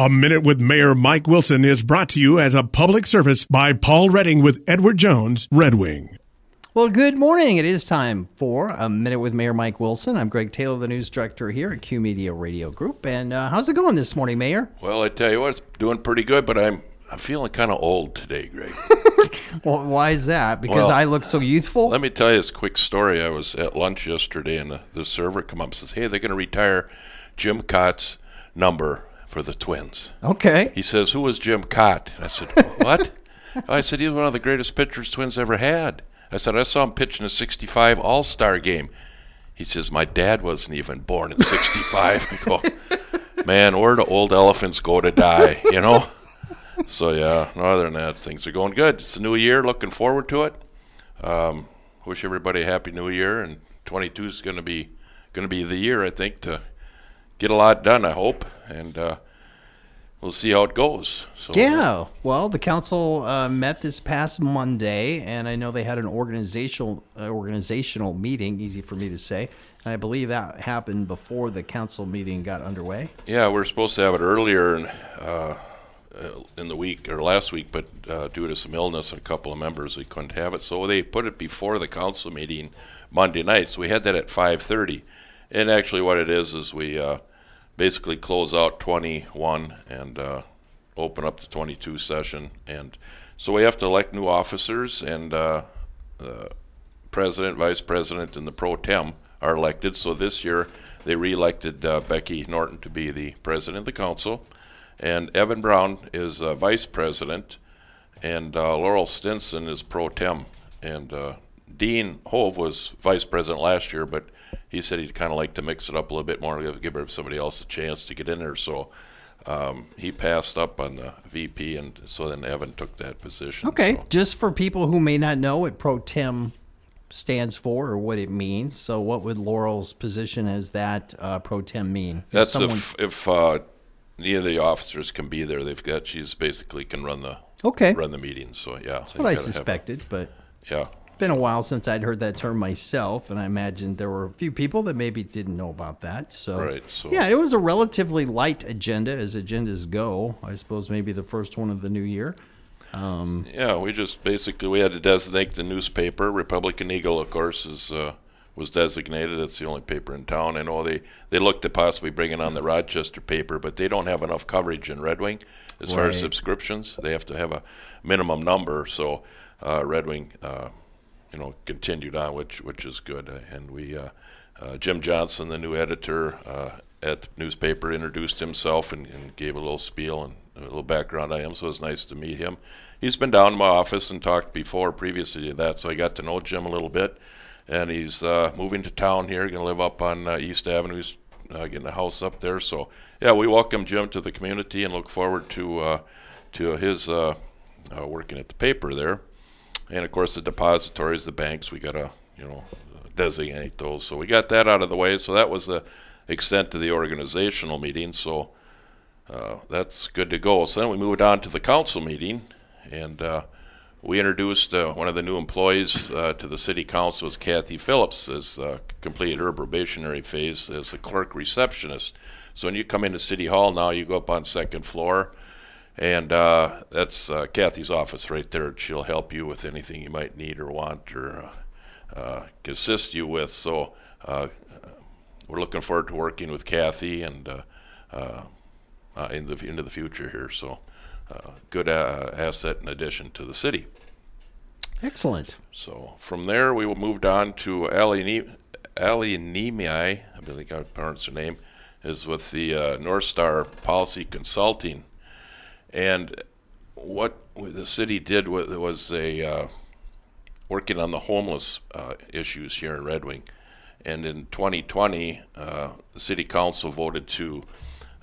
A Minute with Mayor Mike Wilson is brought to you as a public service by Paul Redding with Edward Jones, Red Wing. Well, good morning. It is time for a minute with Mayor Mike Wilson. I'm Greg Taylor, the news director here at Q Media Radio Group. And uh, how's it going this morning, Mayor? Well, I tell you what, it's doing pretty good, but I'm I'm feeling kind of old today, Greg. Well, why is that? Because Well, I look so youthful. Let me tell you this quick story. I was at lunch yesterday, and the, the server come up and says, "Hey, they're going to retire Jim Kaat's number for the Twins." Okay. He says, "Who was Jim Kaat?" And I said, "What?" I said, "He was one of the greatest pitchers Twins ever had." I said, "I saw him pitch in a '65 All-Star game." He says, "My dad wasn't even born in '65." I go, "Man, where do old elephants go to die?" You know. So yeah, no, other than that, things are going good. It's a new year. Looking forward to it. Um, wish everybody a happy new year. And 22 is going to be going to be the year I think to get a lot done. I hope, and uh, we'll see how it goes. So Yeah. Well, the council uh, met this past Monday, and I know they had an organizational uh, organizational meeting. Easy for me to say. And I believe that happened before the council meeting got underway. Yeah, we were supposed to have it earlier in, uh, uh, in the week or last week, but uh, due to some illness and a couple of members, we couldn't have it. So they put it before the council meeting Monday night. So we had that at 5:30. And actually, what it is is we uh, basically close out 21 and uh, open up the 22 session. And so we have to elect new officers, and uh, the president, vice president, and the pro tem are elected. So this year they re-elected uh, Becky Norton to be the president of the council, and Evan Brown is uh, vice president, and uh, Laurel Stinson is pro tem, and uh, Dean Hove was vice president last year, but he said he'd kind of like to mix it up a little bit more, give give somebody else a chance to get in there. So. Um, he passed up on the VP, and so then Evan took that position. Okay, so. just for people who may not know what pro tem stands for or what it means. So, what would Laurel's position as that uh, pro tem mean? If That's someone- if if uh, neither of the officers can be there. They've got she's basically can run the okay. run the meetings. So yeah, That's what I suspected, but yeah, been a while since I'd heard that term myself, and I imagined there were a few people that maybe didn't know about that. So, Right, so- yeah, it was a relatively light agenda as agendas go. I suppose maybe the first one of the new year. Um, yeah. We just basically we had to designate the newspaper. Republican Eagle, of course, is uh, was designated. It's the only paper in town. I know they they looked at possibly bringing on the Rochester paper, but they don't have enough coverage in Red Wing as far as subscriptions. They have to have a minimum number. So uh, Red Wing. Uh, you know, continued on, which which is good. Uh, and we, uh, uh, Jim Johnson, the new editor uh, at the newspaper, introduced himself and, and gave a little spiel and a little background on him. So it was nice to meet him. He's been down to my office and talked before, previously to that, so I got to know Jim a little bit. And he's uh, moving to town here, going to live up on uh, East Avenue. He's getting a house up there. So yeah, we welcome Jim to the community and look forward to to his working at the paper there. And of course, the depositories, the banks, we got to, you know, designate those. So we got that out of the way. So that was the extent of the organizational meeting. So uh, that's good to go. So then we moved on to the council meeting, and uh, we introduced uh, one of the new employees uh, to the city council was Kathy Phillips, has uh, completed her probationary phase as a clerk receptionist. So when you come into City Hall now, you go up on second floor. And uh, that's uh, Kathy's office right there. She'll help you with anything you might need or want or uh, uh, assist you with. So uh, we're looking forward to working with Kathy and uh, in the into the future here. So uh, good uh, asset in addition to the city. excellent. So from there, we moved on to Ali Ne- Ali Nemi, I believe I pronounced her name, is with the uh, North Star Policy Consulting. And what the city did was, a uh, working on the homeless uh, issues here in Red Wing. And in 2020, uh, the city council voted to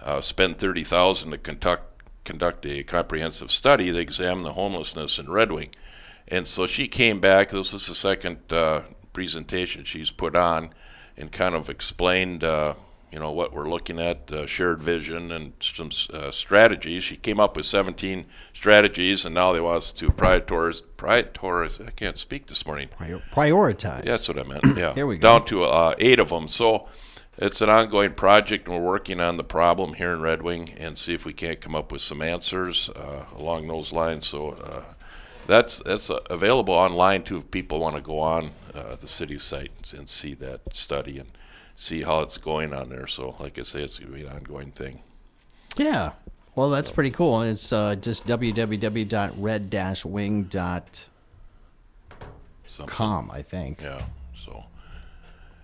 uh, spend 30,000 to conduct conduct a comprehensive study to examine the homelessness in Red Wing. And so she came back. This was the second uh, presentation she's put on, and kind of explained, uh, you know, what we're looking at, uh, shared vision, and some uh, strategies. She came up with 17 strategies, and now they want us to prioritize. Prioritize. I can't speak this morning. Prior- prioritize. Yeah, that's what I meant. Yeah, Here we go. Down to uh, eight of them. So it's an ongoing project, and we're working on the problem here in Red Wing and see if we can't come up with some answers uh, along those lines. So uh, that's that's uh, available online too if people want to go on uh, the city site and see that study and see how it's going on there. So, like I say, it's going to be an ongoing thing. Yeah. Well, that's pretty cool. It's uh, just www.red-wing.com, I think. Yeah. So,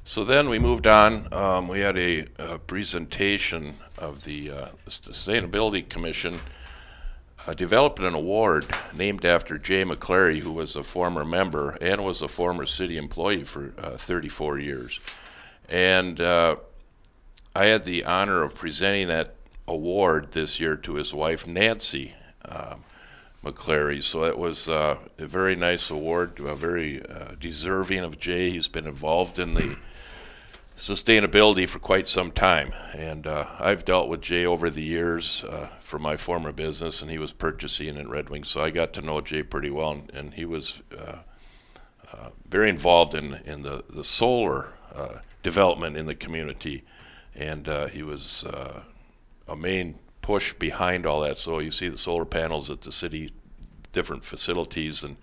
so then we moved on. Um, we had a, a presentation of the uh, Sustainability Commission uh, developed an award named after Jay McClary, who was a former member and was a former city employee for uh, 34 years. And uh, I had the honor of presenting that award this year to his wife, Nancy um, McClary. So it was uh, a very nice award, uh, very uh, deserving of Jay. He's been involved in the sustainability for quite some time. And uh, I've dealt with Jay over the years uh, for my former business, and he was purchasing at Red Wing. So I got to know Jay pretty well, and, and he was uh, uh very involved in, in the, the solar uh, development in the community. And uh, he was a main push behind all that. So you see the solar panels at the city, different facilities, and,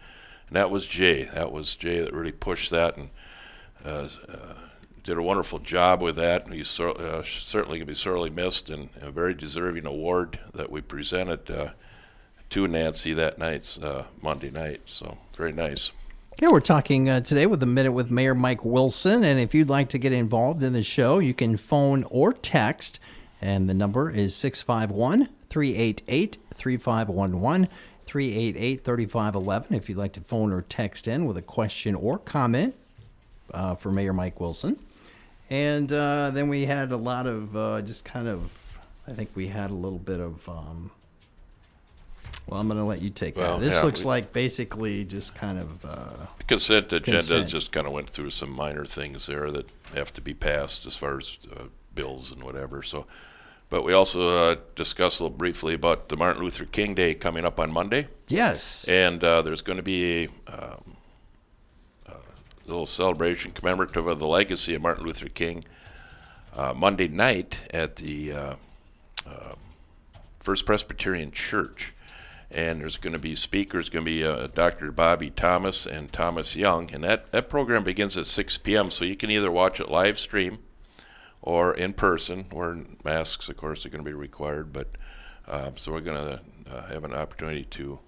and that was Jay. That was Jay that really pushed that and did a wonderful job with that. And He's sur- uh, certainly going to be sorely missed, and a very deserving award that we presented uh, to Nancy that night, uh, Monday night. So very nice. Yeah, we're talking uh, today with a minute with Mayor Mike Wilson, and if you'd like to get involved in the show, you can phone or text, and the number is 651 388 3511. 388 3511 if you'd like to phone or text in with a question or comment uh, for Mayor Mike Wilson. And uh, then we had a lot of uh, just kind of, I think we had a little bit of. Um, well, I'm going to let you take Well, that. This yeah, looks we- like basically just kind of. Uh, The consent agenda Consent. just kind of went through some minor things there that have to be passed as far as uh, bills and whatever. So, but we also uh, discussed a little briefly about the Martin Luther King Day coming up on Monday. yes. And uh, there's going to be a um, uh, little celebration commemorative of the legacy of Martin Luther King uh, Monday night at the uh, uh, First Presbyterian Church. And there's going to be speakers, going to be uh, Dr. Bobby Thomas and Thomas Young. And that, that program begins at 6 p.m. So you can either watch it live stream or in person, where masks, of course, are going to be required. But uh, so we're going to uh, have an opportunity to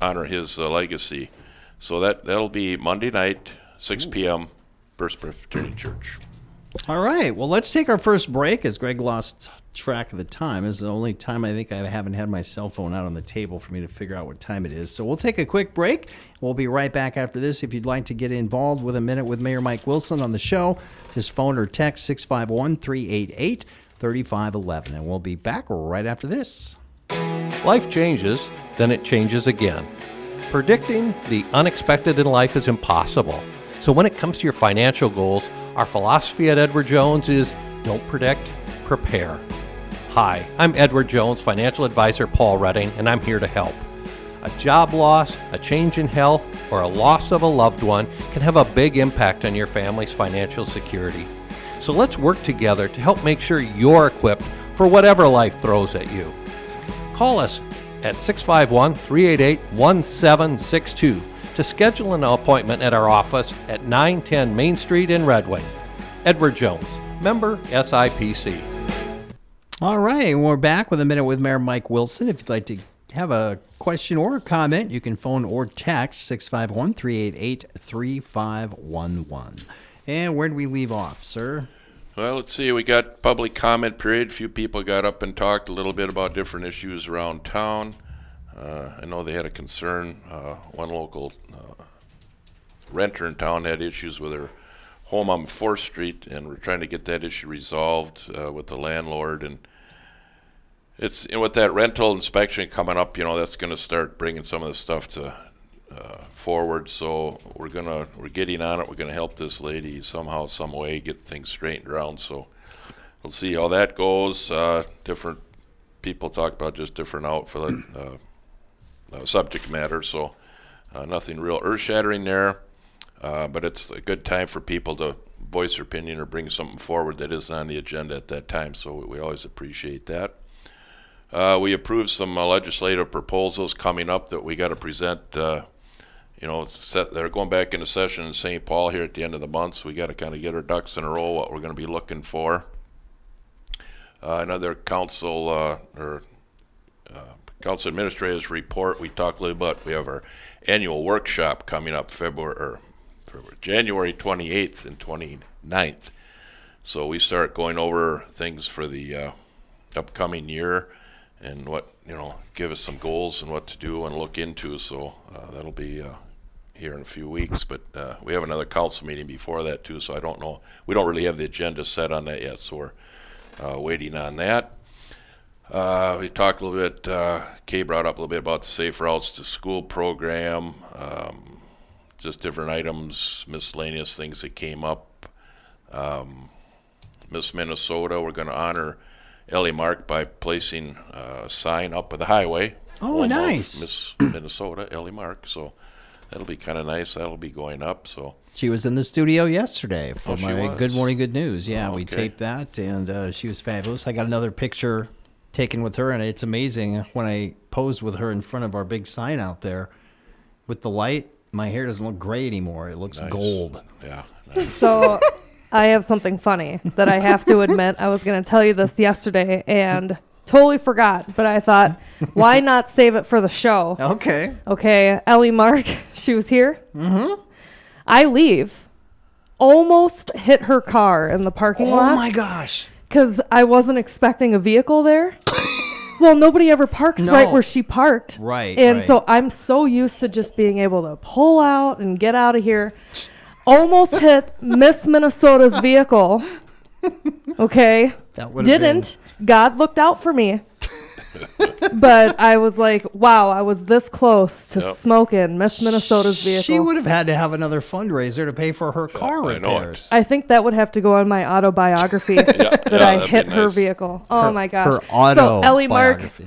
honor his uh, legacy. So that that'll be Monday night, 6 p.m. First Presbyterian Church. All right. Well, let's take our first break as Greg lost track of the time. This is the only time I think I haven't had my cell phone out on the table for me to figure out what time it is. So we'll take a quick break. We'll be right back after this. If you'd like to get involved with a minute with Mayor Mike Wilson on the show, just phone or text 651 388 3511. And we'll be back right after this. Life changes, then it changes again. Predicting the unexpected in life is impossible. So when it comes to your financial goals, our philosophy at Edward Jones is don't predict, prepare. Hi, I'm Edward Jones, financial advisor Paul Redding, and I'm here to help. A job loss, a change in health, or a loss of a loved one can have a big impact on your family's financial security. So let's work together to help make sure you're equipped for whatever life throws at you. Call us at 651 388 1762 to schedule an appointment at our office at 910 Main Street in Red Wing. Edward Jones, member SIPC. All right, we're back with a minute with Mayor Mike Wilson. If you'd like to have a question or a comment, you can phone or text 651 388 3511. And where did we leave off, sir? Well, let's see. We got public comment period. A few people got up and talked a little bit about different issues around town. Uh, I know they had a concern. Uh, one local uh, renter in town had issues with her home on Fourth Street, and we're trying to get that issue resolved uh, with the landlord. And it's and with that rental inspection coming up, you know, that's going to start bringing some of the stuff to uh, forward. So we're gonna we're getting on it. We're gonna help this lady somehow, some way, get things straightened around. So we'll see how that goes. Uh, different people talk about just different outfit uh, uh, subject matter. So uh, nothing real earth shattering there. Uh, but it's a good time for people to voice their opinion or bring something forward that isn't on the agenda at that time. So we, always appreciate that. Uh, we approved some uh, legislative proposals coming up that we got to present. Uh, you know, set, they're going back into session in St. Paul here at the end of the month, so we got to kind of get our ducks in a row. What we're going to be looking for. Uh, another council or council administrators report. We talked a little bit. We have our annual workshop coming up February January 28th and 29th. So we start going over things for the uh, upcoming year and what you know, give us some goals and what to do and look into. So uh, that'll be uh, here in a few weeks. But uh, we have another council meeting before that too. So I don't know. We don't really have the agenda set on that yet. So we're uh, waiting on that. Uh, we talked a little bit. Uh, Kay brought up a little bit about the Safe Routes to School program, um, just different items, miscellaneous things that came up. Um, Miss Minnesota, we're going to honor Ellie Mark by placing a sign up at the highway. Oh, nice. Miss Minnesota, Ellie Mark. So that'll be kind of nice. That'll be going up. So She was in the studio yesterday for Oh, my? Good Morning Good News. Yeah, Oh, we taped that, and uh, she was fabulous. I got another picture taken with her, and it's amazing when I posed with her in front of our big sign out there with the light. My hair doesn't look gray anymore; it looks nice. gold. Yeah. So I have something funny that I have to admit. I was going to tell you this yesterday and totally forgot, but I thought, why not save it for the show? Okay. Okay, Ellie Mark, she was here. Mm-hmm. I leave, almost hit her car in the parking Oh lot Oh my gosh! because I wasn't expecting a vehicle there. well, nobody ever parks No. right where she parked. Right, And right. so I'm so used to just being able to pull out and get out of here. Almost hit Miss Minnesota's vehicle. Okay. That would've Didn't. God looked out for me. but I was like, wow, I was this close to Yep. smoking Miss Minnesota's vehicle. She would have had to have another fundraiser to pay for her car I know it. repairs. I think that would have to go on my autobiography that yeah, I that'd be hit her nice. vehicle. Oh my gosh. Her auto so Ellie Mark, biography.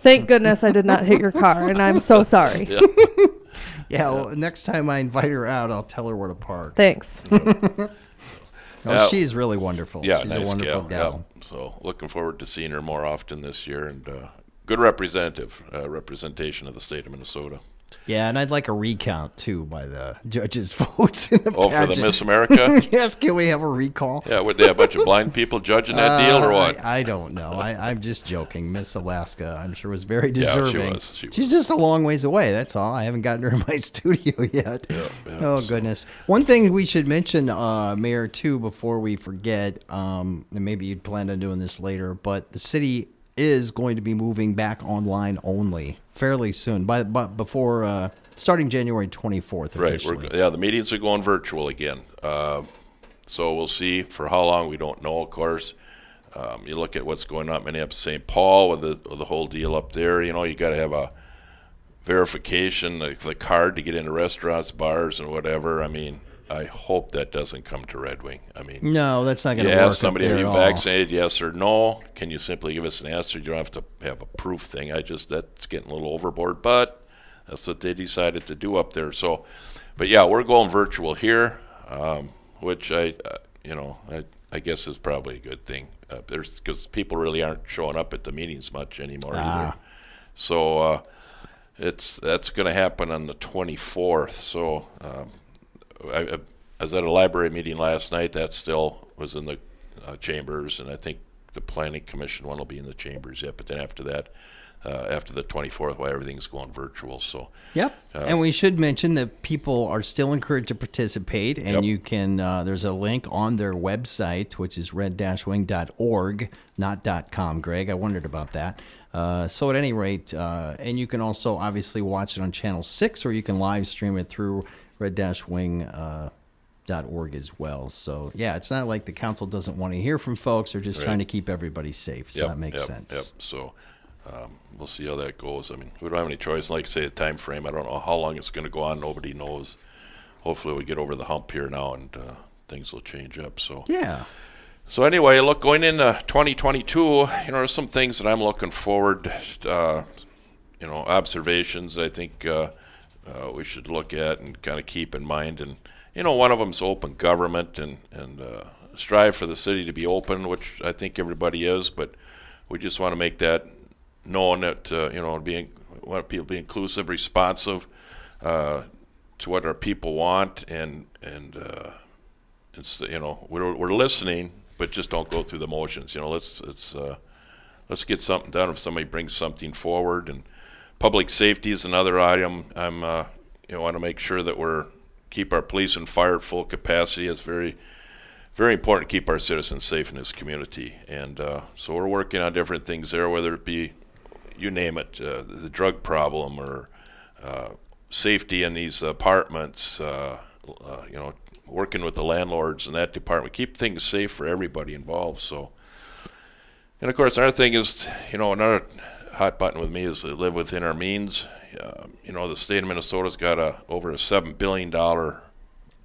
thank goodness I did not hit your car, and I'm so sorry. Yeah. Yeah, well, next time I invite her out, I'll tell her where to park. Thanks. Oh, Yeah. she's really wonderful. Yeah, she's nice a wonderful gal. gal. So looking forward to seeing her more often this year and uh, good representative uh, representation of the state of Minnesota. Yeah, and I'd like a recount too by the judges' votes in the Oh, for the pageant. Miss America. yes, can we have a recall? yeah, would they have a bunch of blind people judging that deal or Uh, what? I, I don't know. I, I'm just joking. Miss Alaska, I'm sure, was very she deserving. was. She She's was. just a long ways away. That's all. I haven't gotten her in my studio yet. yeah, oh so- goodness! One thing we should mention, uh, Mayor, too, before we forget, um, and maybe you'd plan on doing this later, but the city is going to be moving back online only fairly soon. By, by before uh, starting January 24th. Right. We're, yeah, the meetings are going virtual again. Uh, so we'll see for how long. We don't know, of course. Um, you look at what's going on in Minneapolis, St. Paul, with the with the whole deal up there. You know, you got to have a verification, the, the card to get into restaurants, bars, and whatever. I mean, I hope that doesn't come to Red Wing. I mean, No, that's not going to work. ask somebody, are you vaccinated? Yes or no? Can you simply give us an answer? You don't have to have a proof thing. I just that's getting a little overboard, but that's what they decided to do up there. So, but yeah, we're going virtual here, um, which I, uh, you know, I, I guess is probably a good thing. Uh, there's because people really aren't showing up at the meetings much anymore either. Ah. So uh, it's that's going to happen on the 24th. So um, I, I I was at a library meeting last night. That still was in the uh, chambers, and I think the planning commission one will be in the chambers yet. But then after that, uh, after the 24th, why everything's going virtual. So Yep. and we should mention that people are still encouraged to participate, and Yep. you can. Uh, there's a link on their website, which is red-wing.org, not .com. Greg, I wondered about that. Uh, so at any rate, uh, and you can also obviously watch it on Channel Six, or you can live stream it through red-wing. Uh, dot org as well. So yeah, it's not like the council doesn't want to hear from folks; they're just Right. trying to keep everybody safe. So Yep, that makes yep, sense. Yep. So um, we'll see how that goes. I mean, we don't have any choice. Like I say, the time frame. I don't know how long it's going to go on. Nobody knows. Hopefully, we get over the hump here now, and uh, things will change up. So Yeah. So anyway, look, going into 2022, you know, there's some things that I'm looking forward, uh, you know, observations I think uh, uh, we should look at and kind of keep in mind. And you know, one of them is open government and and uh, strive for the city to be open, which I think everybody is. But we just want to make that known that uh, you know, being want people be inclusive, responsive uh, to what our people want, and and uh, it's you know we're we're listening, but just don't go through the motions. You know, let's let's uh, let's get something done if somebody brings something forward. And public safety is another item. I'm uh, you know want to make sure that we're keep our police and fire at full capacity. It's very very important to keep our citizens safe in this community, and uh, so we're working on different things there, whether it be you name it, uh, the drug problem or uh, safety in these apartments. Uh, uh, you know, working with the landlords in that department, keep things safe for everybody involved. So, and of course, another thing is, you know, another hot button with me is to live within our means. Uh, you know, the state of Minnesota's got a over a seven billion dollar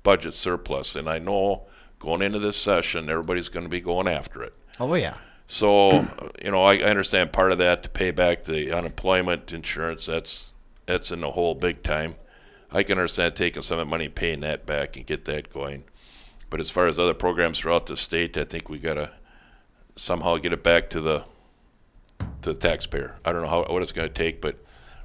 budget surplus, and I know going into this session, everybody's going to be going after it. Oh yeah. So, you know, I, I understand part of that to pay back the unemployment insurance. That's that's in the hole big time. I can understand taking some of that money, paying that back, and get that going. But as far as other programs throughout the state, I think we got to somehow get it back to the to the taxpayer. I don't know how what it's going to take, but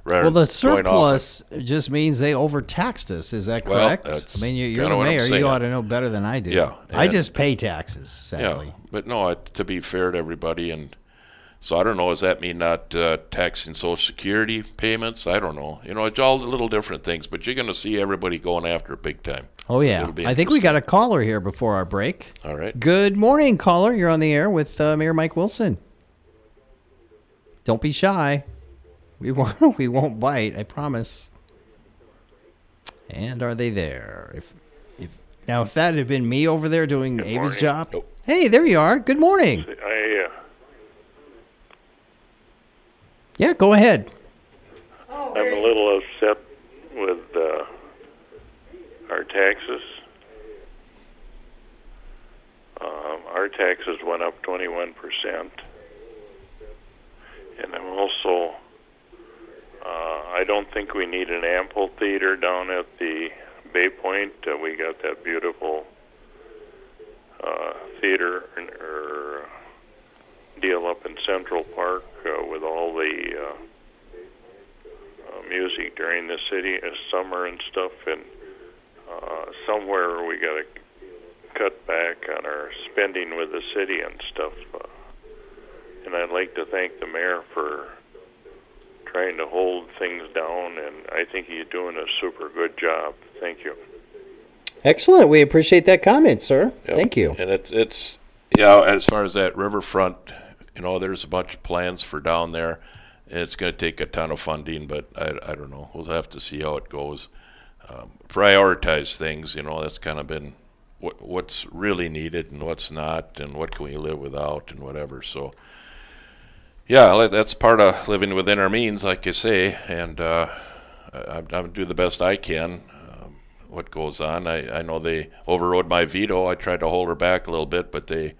rather Well, the surplus just means they overtaxed us. Is that Well, correct? that's I mean, you- you're the mayor. You ought to know better than I do. Yeah, I just pay taxes, Yeah, sadly. but no, I- to be fair to everybody, and so I don't know. Does that mean not uh, taxing Social Security payments? I don't know. You know, it's all little different things, but you're going to see everybody going after it big time. Oh So yeah. I think we got a caller here before our break. All right. Good morning, caller. You're on the air with uh, Mayor Mike Wilson. Don't be shy. We won't. We won't bite. I promise. And are they there? If, if now, if that had been me over there doing Ava's morning. job. Nope. Hey, there you are. Good morning. I, uh, Yeah, go ahead. I'm a little upset with uh, our taxes. Um, our taxes went up 21%. And I'm also, uh, I don't think we need an amphitheater down at the Bay Point. Uh, we got that beautiful uh, theater and- or deal up in Central Park uh, with all the uh, uh, music during the city uh, summer and stuff, and uh, somewhere we got to cut back on our spending with the city and stuff. Uh, and I'd like to thank the mayor for trying to hold things down, and I think he's doing a super good job. Thank you. Excellent. We appreciate that comment, sir. Yep. Thank you. And it's it's yeah. As far as that riverfront, you know, there's a bunch of plans for down there, and it's going to take a ton of funding. But I, I don't know. We'll have to see how it goes. Um, prioritize things. You know, that's kind of been what what's really needed and what's not, and what can we live without, and whatever. So. Yeah, that's part of living within our means, like you say, and uh, I, I'm do the best I can. Um, what goes on? I, I know they overrode my veto. I tried to hold her back a little bit, but they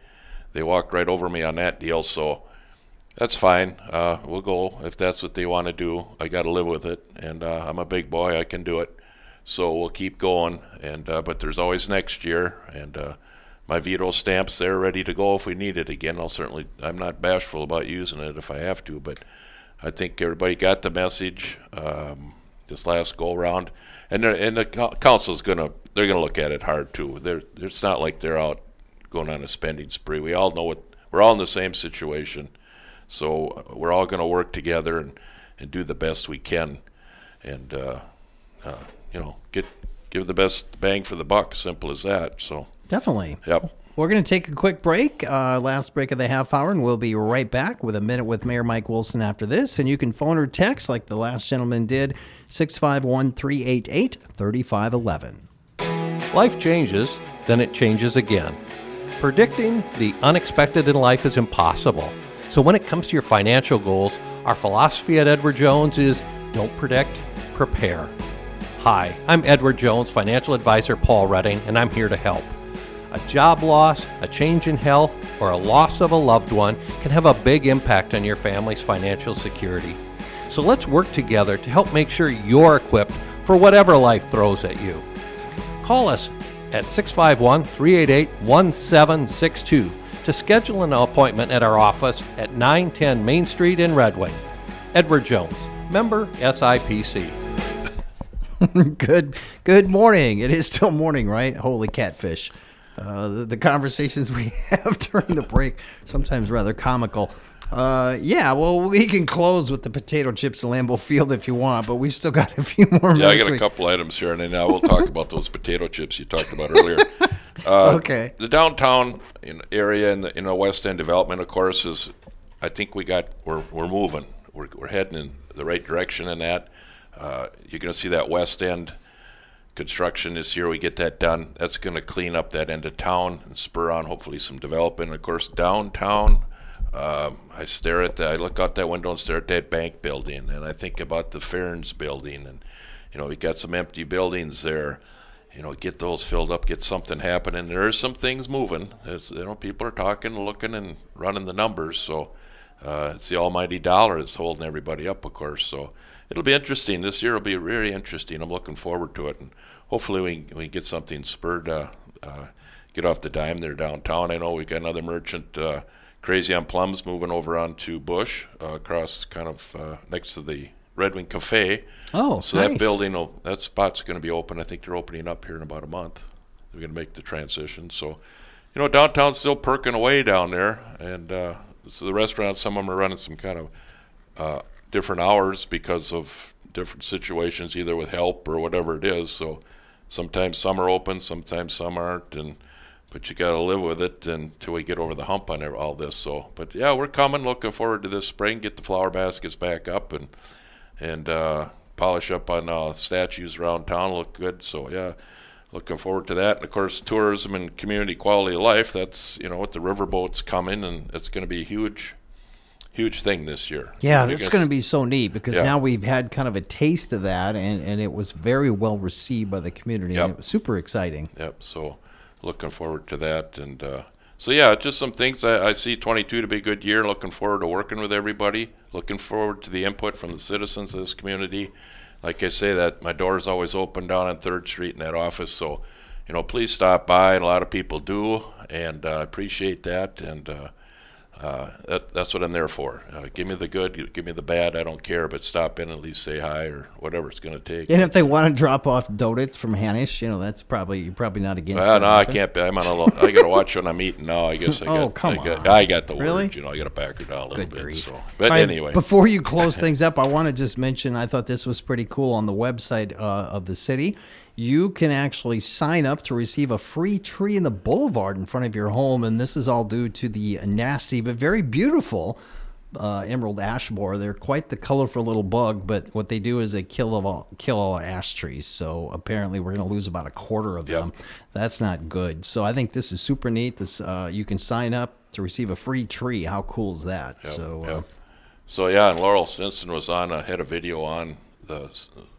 they walked right over me on that deal. So that's fine. Uh, we'll go if that's what they want to do. I got to live with it, and uh, I'm a big boy. I can do it. So we'll keep going. And uh, but there's always next year, and uh, my veto stamps there ready to go if we need it again. I'll certainly. I'm not bashful about using it if I have to, but I think everybody got the message um, this last go round, and and the co- council's gonna they're gonna look at it hard too. They're it's not like they're out going on a spending spree. We all know what we're all in the same situation, so uh, we're all gonna work together and and do the best we can, and uh, uh, you know get give the best bang for the buck. Simple as that. So Definitely. yep. We're going to take a quick break, uh, last break of the half hour, and we'll be right back with a minute with Mayor Mike Wilson after this. And you can phone or text like the last gentleman did, 651 388 3511. Life changes, then it changes again. Predicting the unexpected in life is impossible. So when it comes to your financial goals, our philosophy at Edward Jones is don't predict, prepare. Hi, I'm Edward Jones, financial advisor Paul Redding, and I'm here to help. A job loss, a change in health, or a loss of a loved one can have a big impact on your family's financial security. So let's work together to help make sure you're equipped for whatever life throws at you. Call us at 651 388 1762 to schedule an appointment at our office at 910 Main Street in Red Wing. Edward Jones, member SIPC. good good morning. It is still morning, right? Holy catfish. Uh, the, the conversations we have during the break sometimes rather comical. Uh, yeah, well, we can close with the potato chips in Lambeau Field if you want, but we've still got a few more minutes. Yeah, I got a We- couple items here, and then now we'll talk about those potato chips you talked about earlier. Uh, Okay. The downtown area in the in the West End development, of course, is I think we got we're we're moving. We're we're heading in the right direction in that. Uh, you're going to see that West End construction this year. We get that done. That's going to clean up that end of town and spur on hopefully some development. Of course, downtown. Um, I stare at that. I look out that window and stare at that bank building, and I think about the Ferns building, and you know we got some empty buildings there. You know, get those filled up, get something happening. There are some things moving. It's, you know, people are talking, looking, and running the numbers. So uh, it's the almighty dollar that's holding everybody up, of course. So it'll be interesting. This year will be really interesting. I'm looking forward to it, and hopefully we we get something spurred. Uh, uh, get off the dime there downtown. I know we got another merchant, uh, Crazy on Plums, moving over onto Bush, uh, across kind of uh, next to the Red Wing Cafe. Oh, so nice. that building, will, that spot's going to be open. I think they're opening up here in about a month. They're going to make the transition. So, you know, downtown's still perking away down there, and uh, so the restaurants, some of them are running some kind of uh, different hours because of different situations, either with help or whatever it is. So sometimes some are open, sometimes some aren't, and but you got to live with it until we get over the hump on all this. So, but yeah, we're coming. Looking forward to this spring. Get the flower baskets back up and and uh, polish up on uh, statues around town. Look good. So yeah. Looking forward to that, and of course, tourism and community quality of life. That's you know, with the riverboats coming, and it's going to be huge, huge thing this year. Yeah, I this is going to be so neat because Yeah. now we've had kind of a taste of that, and, and it was very well received by the community. Yep. And it was super exciting. Yep. So looking forward to that, and uh, so yeah, just some things I, I see 22 to be a good year. Looking forward to working with everybody. Looking forward to the input from the citizens of this community. Like I say, that my door is always open down on Third Street in that office. So, you know, please stop by. And a lot of people do, and uh, appreciate that. And uh, uh, that, that's what I'm there for. Uh, give me the good, give me the bad. I don't care, but stop in and at least say hi or whatever it's going to take. And if they want to drop off donuts from Hanisch, you know, that's probably you're probably not against. Well, no, I okay? can't. I'm on a. Lo- I got to watch when I'm eating now. I guess I got. Oh, come I got, on. I got the Really? words. You know, I got to back her down a little Good bit. grief. So, but right, anyway, before you close things up, I want to just mention I thought this was pretty cool on the website uh, of the city. You can actually sign up to receive a free tree in the boulevard in front of your home, and this is all due to the nasty but very beautiful uh, emerald ash borer. They're quite the colorful little bug, but what they do is they kill all kill all ash trees. So apparently, we're going to lose about a quarter of Yep. them. That's not good. So I think this is super neat. This uh, you can sign up to receive a free tree. How cool is that? so. Uh, So yeah, and Laurel Stinson was on. I had a video on the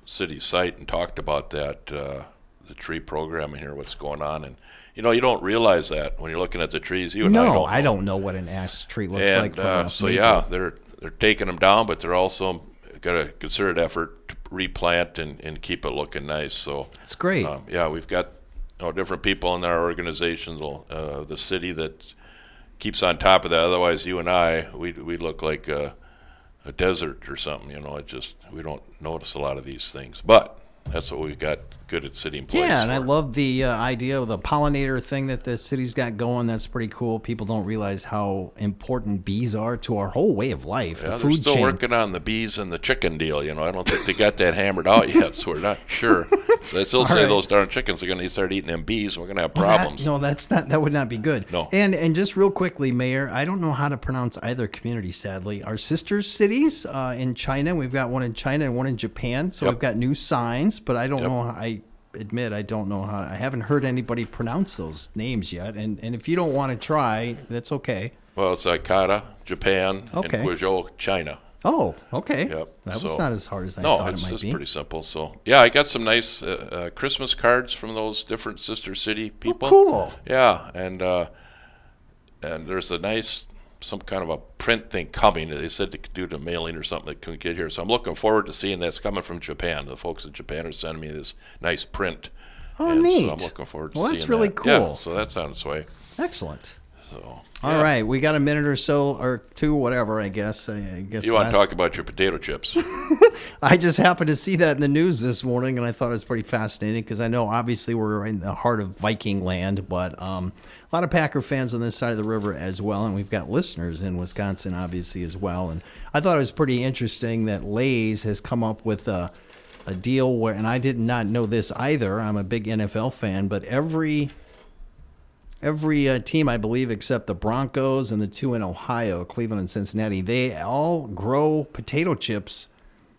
city site and talked about that, uh, the tree program and here, what's going on, and you know, you don't realize that when you're looking at the trees. You and I don't. I know. don't know what an ash tree looks and like. Uh, so yeah, they're they're taking them down, but they're also got a concerted effort to replant and, and keep it looking nice. So That's great. Um, yeah, we've got you know, different people in our organizations, uh, the city that keeps on top of that. Otherwise, you and I, we we look like a, a desert or something. You know, it just we don't notice a lot of these things, but that's what we've got good at city employees. yeah, and I love the uh, idea of the pollinator thing that the city's got going. That's pretty cool. People don't realize how important bees are to our whole way of life. Yeah, the they're still chain. working on the bees and the chicken deal. You know, I don't think they got that hammered out yet, so we're not sure. So they still say right. those darn chickens are going to start eating them bees, and we're going to have Well, that- problems. no, that's not. That would not be good. No. And and just real quickly, Mayor, I don't know how to pronounce either community. Sadly, our sister cities uh, in China. We've got one in China and one in Japan. So Yep. we've got new signs, but I don't Yep. know. How, I admit I don't know how. I haven't heard anybody pronounce those names yet. And and if you don't want to try, that's okay. Well, it's Ikeda, Japan, Okay. and Quzhou, China. Oh, okay. Yep. That was not as hard as I no, thought it might be. No, it's pretty simple. So yeah, I got some nice uh, uh, Christmas cards from those different sister city people. Oh, cool. Yeah, and uh, and there's a nice some kind of a print thing coming. They said they could do the mailing or something that couldn't get here. So I'm looking forward to seeing that's coming from Japan. The folks in Japan are sending me this nice print Oh, And neat. So I'm looking forward to Well, seeing that's really that. Yeah, cool. so that's on its way. Excellent. So All right, we got a minute or so or two, whatever. I guess. I, I guess. You want to talk about your potato chips? I just happened to see that in the news this morning, and I thought it was pretty fascinating because I know obviously we're in the heart of Viking land, but um, a lot of Packer fans on this side of the river as well, and we've got listeners in Wisconsin obviously as well. And I thought it was pretty interesting that Lay's has come up with a, a deal where, and I did not know this either. I'm a big NFL fan, but every every uh, team, I believe, except the Broncos and the two in Ohio, Cleveland and Cincinnati, they all grow potato chips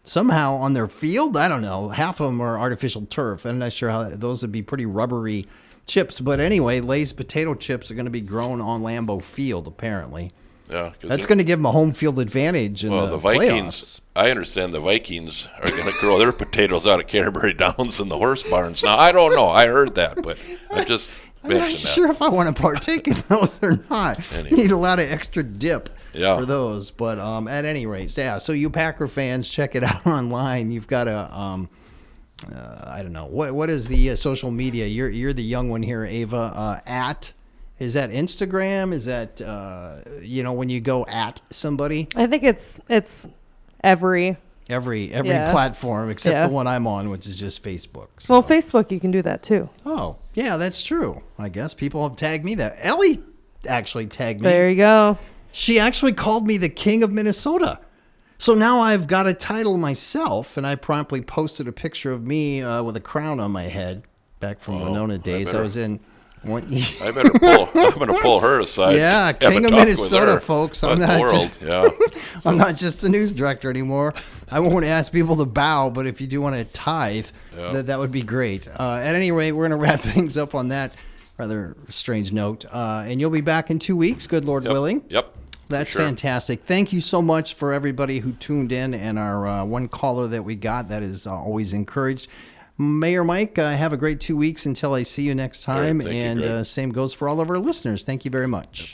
somehow on their field. I don't know. Half of them are artificial turf. I'm not sure how those would be pretty rubbery chips. But anyway, Lay's potato chips are going to be grown on Lambeau Field, apparently. Yeah, That's going to give them a home field advantage in Well, the, the Vikings. playoffs. I understand the Vikings are going to grow their potatoes out of Canterbury Downs and the horse barns. Now I don't know. I heard that, but I just I'm not mentioned that. sure if I want to partake in those or not. Anyway. Need a lot of extra dip Yeah. for those. But um, at any rate, yeah. So you Packer fans, check it out online. You've got a um, uh, I don't know what what is the uh, social media. You're you're the young one here, Ava. Uh, at is that Instagram? Is that uh, you know when you go at somebody? I think it's it's every. Every every Yeah. platform except Yeah. the one I'm on, which is just Facebook. So- Well, Facebook you can do that too. oh yeah, that's true. I guess people have tagged me that. Ellie actually tagged me. There you go. She actually called me the king of Minnesota. So now I've got a title myself, and I promptly posted a picture of me uh, with a crown on my head back from Well, Winona days. I, better- was in. I better pull. I'm going to pull her aside. Yeah, King of Minnesota, folks. I'm not world. just- Yeah. I'm not just a news director anymore. I won't ask people to bow, but if you do want to tithe, Yeah. that, that would be great. Uh, at any rate, we're going to wrap things up on that rather strange note. Uh, and you'll be back in two weeks, good Lord Yep. willing. Yep. That's sure. fantastic. Thank you so much for everybody who tuned in and our uh, one caller that we got. That is uh, always encouraged. Mayor Mike, uh, have a great two weeks until I see you next time. and Greg. uh, same goes for all of our listeners. Thank you very much.